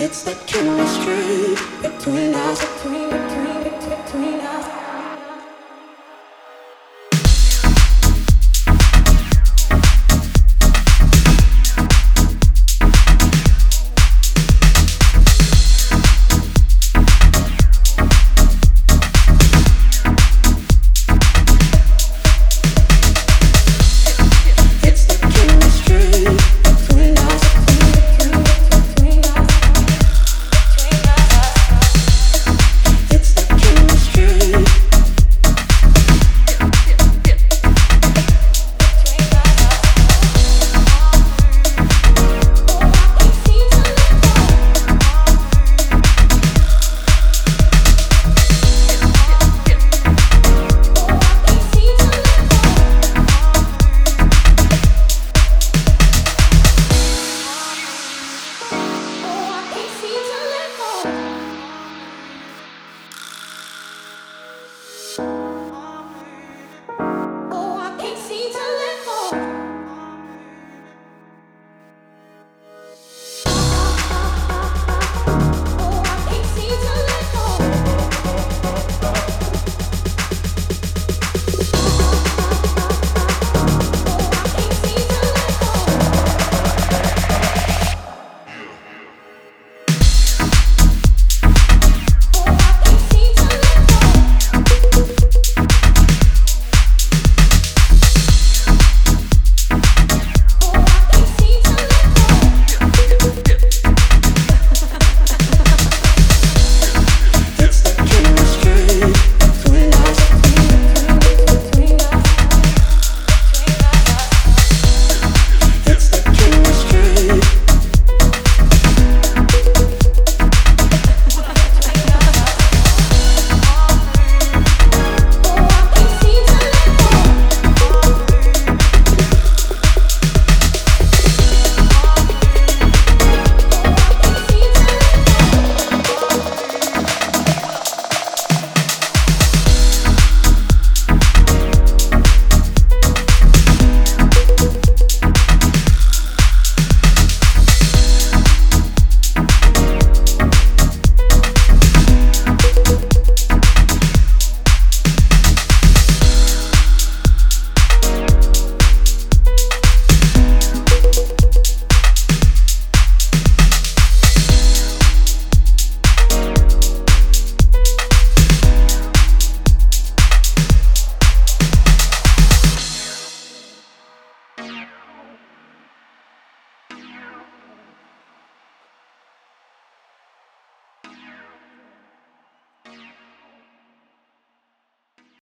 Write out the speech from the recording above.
It's the chemistry between us. Between us.